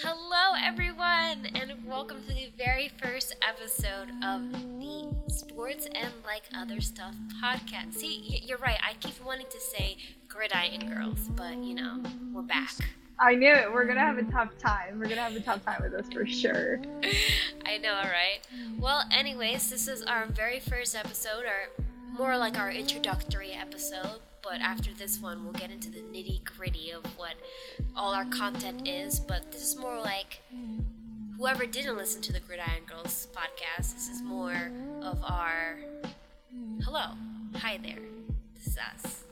Hello, everyone, and welcome to the very first episode of the Sports and Like Other Stuff podcast. See, you're right. I keep wanting to say Gridiron Girls, but you know, we're back. I knew it. We're gonna have a tough time. We're gonna have a tough time with this for sure. I know, right? Well, anyways, this is our very first episode, or more like our introductory episode but after this one, we'll get into the nitty gritty of what all our content is. But this is more like whoever didn't listen to the Gridiron Girls podcast, this is more of our hello, hi there, this is us.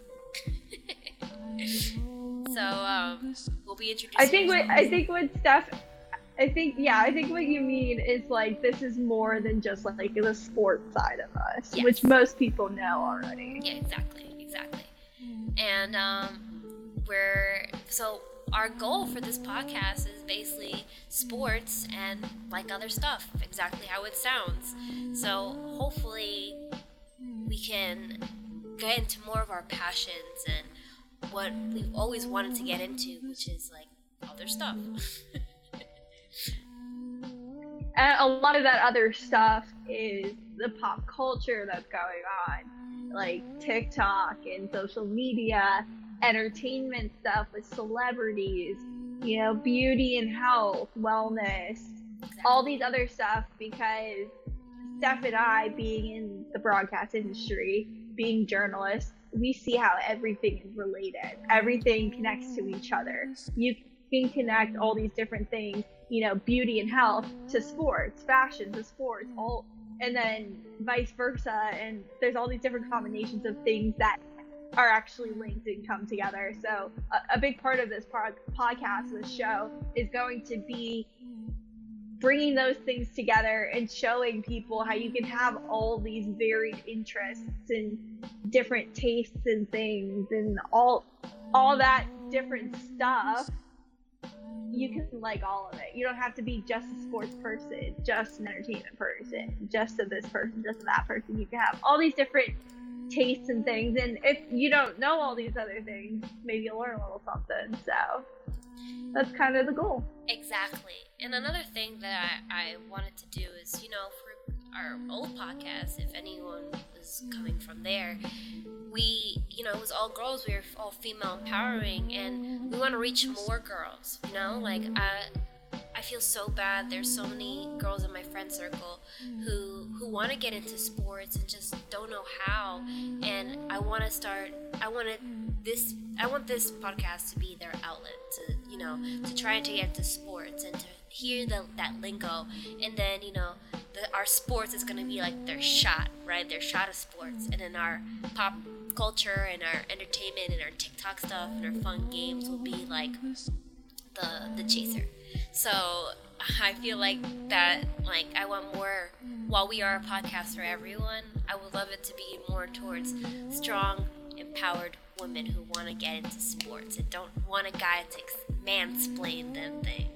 so um, we'll be introducing. I think what I think what Steph. I think yeah, I think what you mean is like this is more than just like the sports side of us, yes. which most people know already. Yeah, exactly and um, we're so our goal for this podcast is basically sports and like other stuff, exactly how it sounds. So hopefully we can get into more of our passions and what we've always wanted to get into, which is like other stuff. and a lot of that other stuff is the pop culture that's going on like TikTok and social media, entertainment stuff with celebrities, you know, beauty and health, wellness, all these other stuff because Steph and I, being in the broadcast industry, being journalists, we see how everything is related. Everything connects to each other. You can connect all these different things, you know, beauty and health to sports, fashion to sports, all and then vice versa. And there's all these different combinations of things that are actually linked and come together. So a, a big part of this pod, podcast, this show, is going to be bringing those things together and showing people how you can have all these varied interests and different tastes and things and all all that different stuff you can like all of it. You don't have to be just a sports person, just an entertainment person, just a this person, just a that person. You can have all these different tastes and things. And if you don't know all these other things, maybe you'll learn a little something. So that's kind of the goal. Exactly. And another thing that I, I wanted to do is, you know, for our old podcast, if anyone is coming from there, we, you know, it was all girls. We were all female empowering, and we want to reach more girls. You know, like I, I feel so bad. There's so many girls in my friend circle who who want to get into sports and just don't know how. And I want to start. I want this. I want this podcast to be their outlet to, you know, to try to get into sports and to hear the, that lingo, and then you know, our sports is gonna be like their shot, right? Their shot of sports, and then our pop culture and our entertainment and our TikTok stuff and our fun games will be like the the chaser. So I feel like that like I want more while we are a podcast for everyone, I would love it to be more towards strong, empowered women who want to get into sports and don't want a guy to mansplain them things.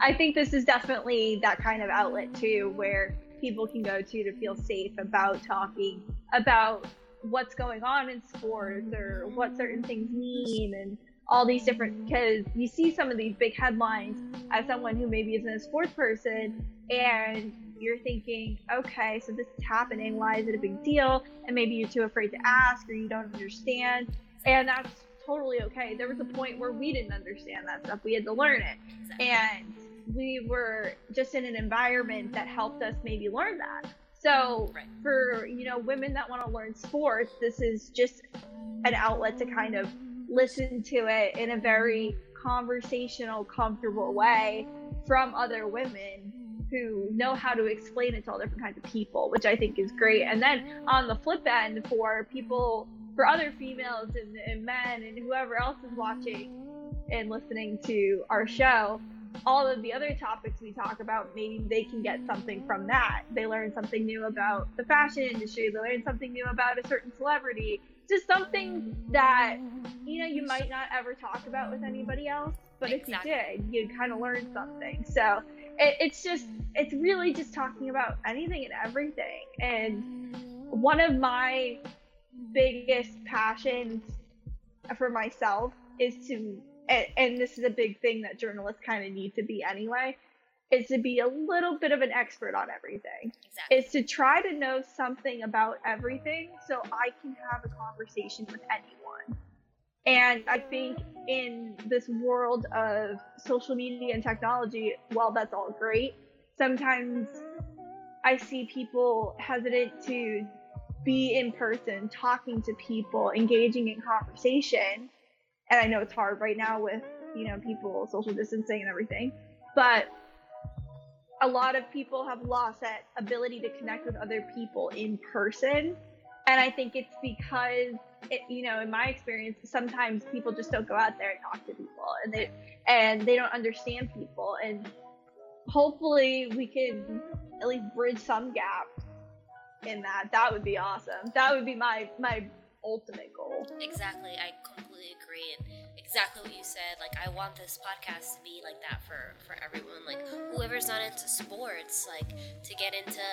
I think this is definitely that kind of outlet too, where people can go to to feel safe about talking about what's going on in sports or what certain things mean and all these different because you see some of these big headlines as someone who maybe isn't a sports person and you're thinking okay so this is happening. Why is it a big deal? And maybe you're too afraid to ask or you don't understand. And that's totally okay. There was a point where we didn't understand that stuff. We had to learn it. And we were just in an environment that helped us maybe learn that. So right. for you know women that want to learn sports, this is just an outlet to kind of listen to it in a very conversational, comfortable way from other women who know how to explain it to all different kinds of people, which I think is great. And then on the flip end, for people, for other females and, and men and whoever else is watching and listening to our show, all of the other topics we talk about, maybe they can get something from that. They learn something new about the fashion industry, they learn something new about a certain celebrity, just something that, you know, you might not ever talk about with anybody else. But exactly. if you did, you'd kind of learn something. So it, it's just, it's really just talking about anything and everything. And one of my biggest passions for myself is to and, and this is a big thing that journalists kind of need to be anyway, is to be a little bit of an expert on everything. Exactly. Is to try to know something about everything so I can have a conversation with anyone. And I think in this world of social media and technology, while that's all great, sometimes I see people hesitant to be in person, talking to people, engaging in conversation. And I know it's hard right now with, you know, people social distancing and everything. But a lot of people have lost that ability to connect with other people in person. And I think it's because it, you know, in my experience, sometimes people just don't go out there and talk to people and they and they don't understand people and hopefully we can at least bridge some gaps in that. That would be awesome. That would be my my ultimate goal. Exactly. I completely exactly what you said. Like, I want this podcast to be like that for, for everyone. Like, whoever's not into sports, like, to get into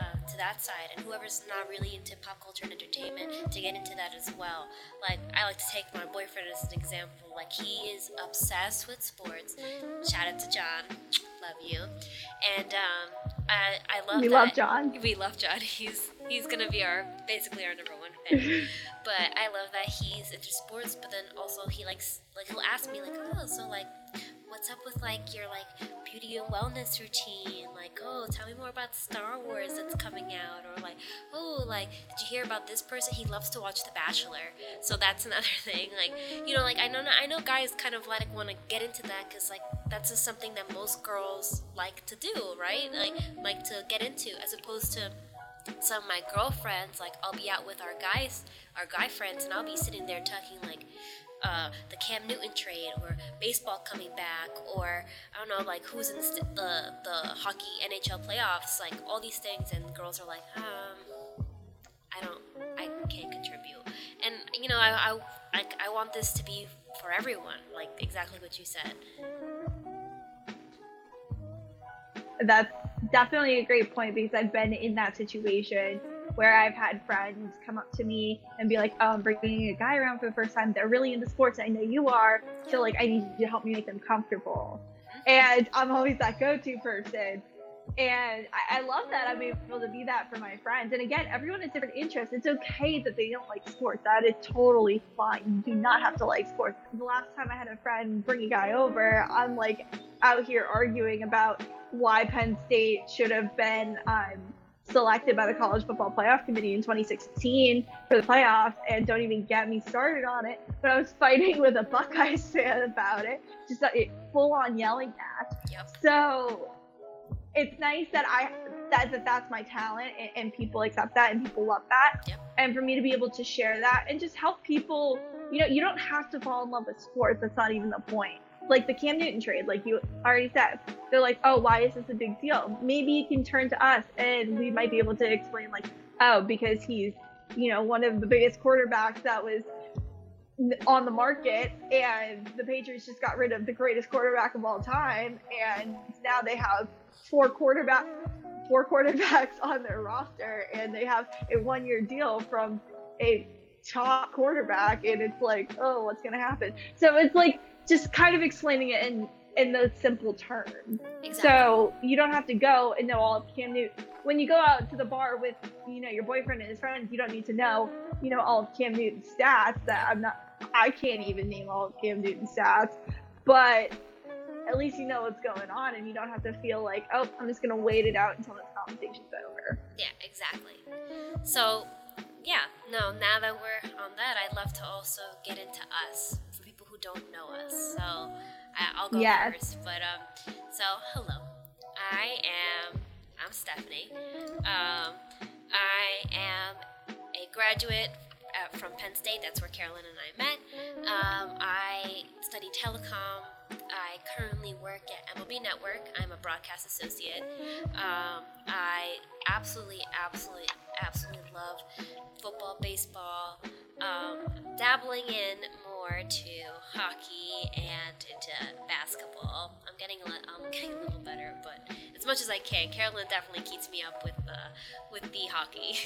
uh, to that side. And whoever's not really into pop culture and entertainment, to get into that as well. Like, I like to take my boyfriend as an example. Like, he is obsessed with sports. Shout out to John. Love you. And um, I, I love we that. love John. We love John. He's he's gonna be our basically our number one but I love that he's into sports. But then also he likes like he'll ask me like, oh, so like, what's up with like your like beauty and wellness routine? Like, oh, tell me more about Star Wars that's coming out, or like, oh, like, did you hear about this person? He loves to watch The Bachelor, so that's another thing. Like, you know, like I know I know guys kind of like want to get into that because like that's just something that most girls like to do, right? Like like to get into, as opposed to some of my girlfriends. Like I'll be out with our guys, our guy friends, and I'll be sitting there talking like. Uh, the Cam Newton trade, or baseball coming back, or I don't know, like who's in st- the the hockey NHL playoffs, like all these things, and girls are like, um, I don't, I can't contribute, and you know, I I, I, I want this to be for everyone, like exactly what you said. That's definitely a great point because I've been in that situation where I've had friends come up to me and be like, "Oh, I'm bringing a guy around for the first time. They're really into sports. I know you are. So like, I need you to help me make them comfortable." And I'm always that go-to person. And I, I love that I'm able to be that for my friends. And again, everyone has different interests. It's okay that they don't like sports. That is totally fine. You do not have to like sports. The last time I had a friend bring a guy over, I'm like out here arguing about why Penn State should have been um, selected by the College Football Playoff Committee in 2016 for the playoffs, and don't even get me started on it. But I was fighting with a Buckeyes fan about it, just a full on yelling match. Yep. So it's nice that I that, that that's my talent and, and people accept that and people love that. Yep. And for me to be able to share that and just help people, you know, you don't have to fall in love with sports. That's not even the point. Like the Cam Newton trade, like you already said, they're like, oh, why is this a big deal? Maybe you can turn to us and we might be able to explain, like, oh, because he's, you know, one of the biggest quarterbacks that was on the market and the Patriots just got rid of the greatest quarterback of all time and now they have four quarterback four quarterbacks on their roster and they have a one year deal from a top quarterback and it's like oh what's gonna happen so it's like just kind of explaining it in in the simple terms Exactly. so you don't have to go and know all of Cam Newton. When you go out to the bar with, you know, your boyfriend and his friends, you don't need to know, you know, all of Cam Newton's stats. That I'm not, I can't even name all of Cam Newton's stats, but at least you know what's going on, and you don't have to feel like, oh, I'm just gonna wait it out until this conversation's over. Yeah, exactly. So, yeah, no, now that we're on that, I'd love to also get into us for people who don't know us. So, I, I'll go Yes. first. But, um, so, hello. I am, I'm Stephanie. Um, I am a graduate uh, from Penn State. That's where Carolyn and I met. Network. I'm a broadcast associate. Um, I absolutely, absolutely, absolutely love football, baseball, um, dabbling in more to hockey and into basketball. I'm getting a li- I'm getting a little better, but as much as I can. Carolyn definitely keeps me up with uh, with the hockey.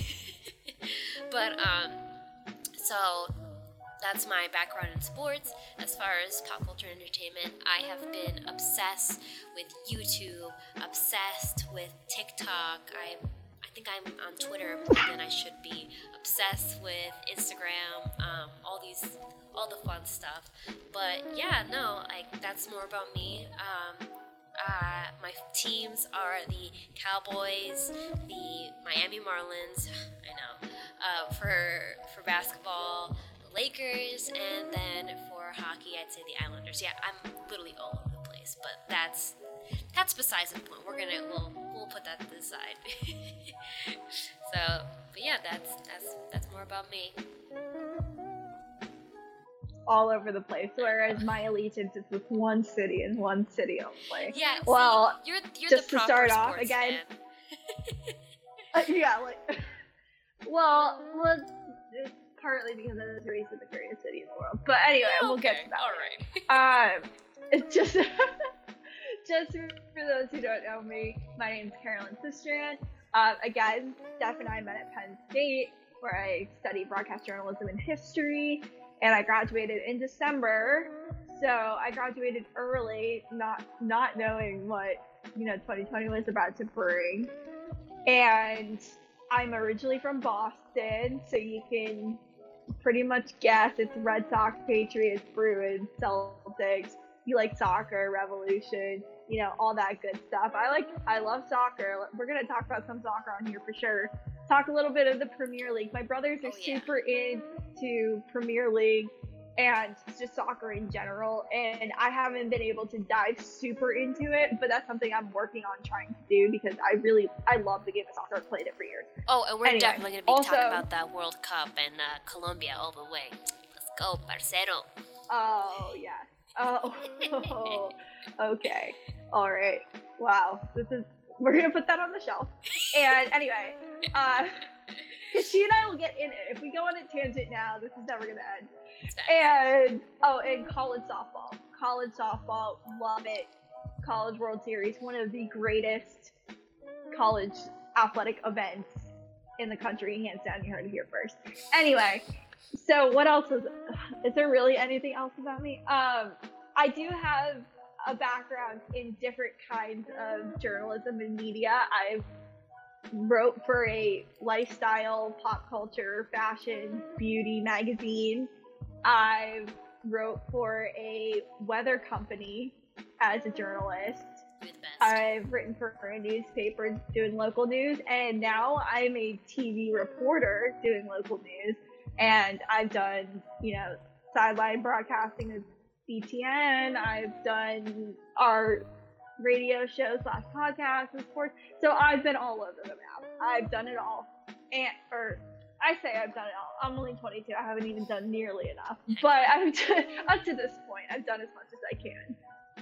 but um, so that's my background in sports. As far as pop culture entertainment, I have been obsessed with YouTube, obsessed with TikTok. I I think I'm on Twitter more than I should be. Obsessed with Instagram, um, all these, all the fun stuff. But yeah, no, like that's more about me. Um, uh, my teams are the Cowboys, the Miami Marlins. I know uh, for for basketball, Lakers, and then for hockey, I'd say the Islanders. Yeah, I'm literally all over the place, but that's that's besides the point. We're gonna we'll we'll put that to the side. so, but yeah, that's that's that's more about me. All over the place, whereas my allegiance is with one city and one city only. Yeah. Well, you're you're just the to start off, again. Uh, yeah, like, well, it's partly because I was raised in the greatest city in the world. But anyway, we'll get to that. All right. Um, it's just, just for those who don't know me, my name is Carolyn Sistrand. Um, again, Steph and I met at Penn State, where I studied broadcast journalism and history, and I graduated in December. So I graduated early, not not knowing what you know 2020 was about to bring. And I'm originally from Boston, so you can pretty much guess it's Red Sox, Patriots, Bruins, Celtics. You like soccer, Revolution, you know, all that good stuff. I like, I love soccer. We're gonna talk about some soccer on here for sure. Talk a little bit of the Premier League. My brothers are Oh, yeah. super into Premier League and just soccer in general. And I haven't been able to dive super into it, but that's something I'm working on trying to do because I really, I love the game of soccer. I've played it for years. Oh, and we're Anyway, definitely going to be also- talking about that World Cup and uh, Colombia all the way. Let's go, parcero. Oh yeah. Oh, okay. All right. Wow. This is. We're gonna put that on the shelf. And anyway, uh, 'cause she and I will get in it. If we go on a tangent now, this is never gonna end. And oh, and college softball. College softball, love it. College World Series, one of the greatest college athletic events in the country, hands down. You heard it here first. Anyway, so what else is? Is there really anything else about me? Um, I do have a background in different kinds of journalism and media. I've wrote for a lifestyle, pop culture, fashion, beauty magazine. I wrote for a weather company as a journalist. You're the best. I've written for a newspaper doing local news, and now I'm a TV reporter doing local news. And I've done, you know, sideline broadcasting with BTN. I've done our radio show slash podcast with sports. So I've been all over the map. I've done it all. And, or I say I've done it all. I'm only 22. I haven't even done nearly enough. But I've done, up to this point, I've done as much as I can.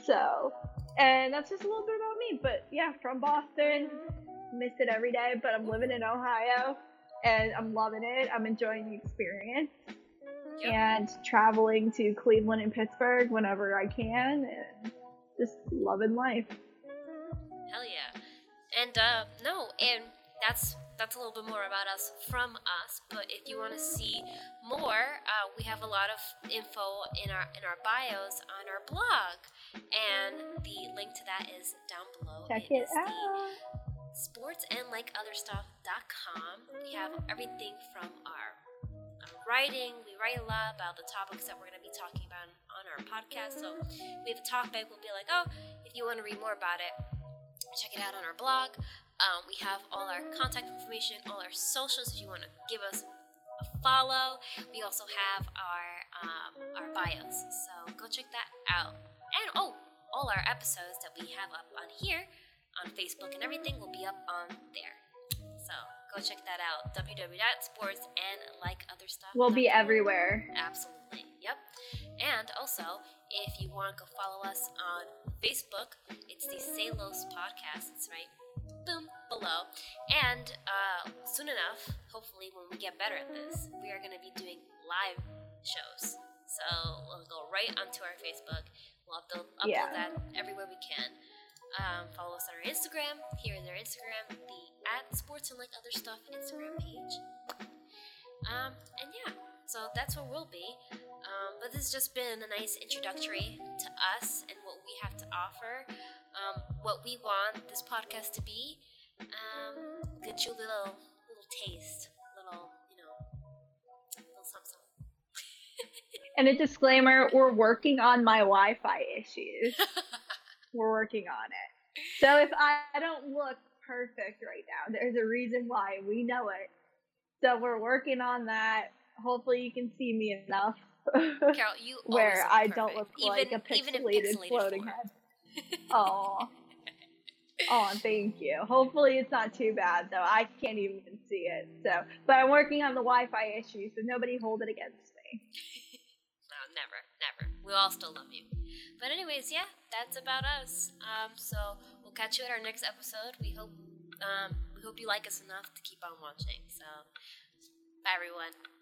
So, and that's just a little bit about me. But yeah, from Boston, miss it every day. But I'm living in Ohio, and I'm loving it. I'm enjoying the experience, Yep. and traveling to Cleveland and Pittsburgh whenever I can, and just loving life. Hell yeah. And uh no, and that's that's a little bit more about us from us. But if you want to see more, uh, we have a lot of info in our in our bios on our blog, and the link to that is down below. Check it the out. sportsandlikeotherstuff.com. We have everything from our writing. We write a lot about the topics that we're going to be talking about on our podcast. So we have a topic. We'll be like, oh, if you want to read more about it, check it out on our blog. Um, we have all our contact information, all our socials. If you want to give us a follow, we also have our um, our bios. So go check that out. And oh, all our episodes that we have up on here on Facebook and everything will be up on there. So go check that out. www.sports and like other stuff. We'll be everywhere. Absolutely. Yep. And also, if you want to go follow us on Facebook, it's the Salos Podcasts, right boom below. And uh, soon enough, hopefully when we get better at this, we are going to be doing live shows. So we'll go right onto our Facebook. We'll upload, upload Yeah. that everywhere we can. Um, follow us on our Instagram. Here is our Instagram, the at Sports and Like Other Stuff Instagram page. Um, and yeah, so that's where we'll be. Um, but this has just been a nice introductory to us and what we have to offer, um, what we want this podcast to be. Um, get you a little little taste, little you know, little something. and a disclaimer: we're working on my Wi-Fi issues. we're working on it. So if I don't look perfect right now, there's a reason why. We know it. So we're working on that. Hopefully, you can see me enough. Carol, you where I don't look even, like a pixelated, floating form. head. Oh. oh, thank you. Hopefully it's not too bad though. I can't even see it. So, but I'm working on the Wi-Fi issue, so nobody hold it against me. no, never, never. We all still love you. But anyways, yeah, that's about us. Um, so we'll catch you at our next episode. We hope um, we hope you like us enough to keep on watching. So, bye everyone.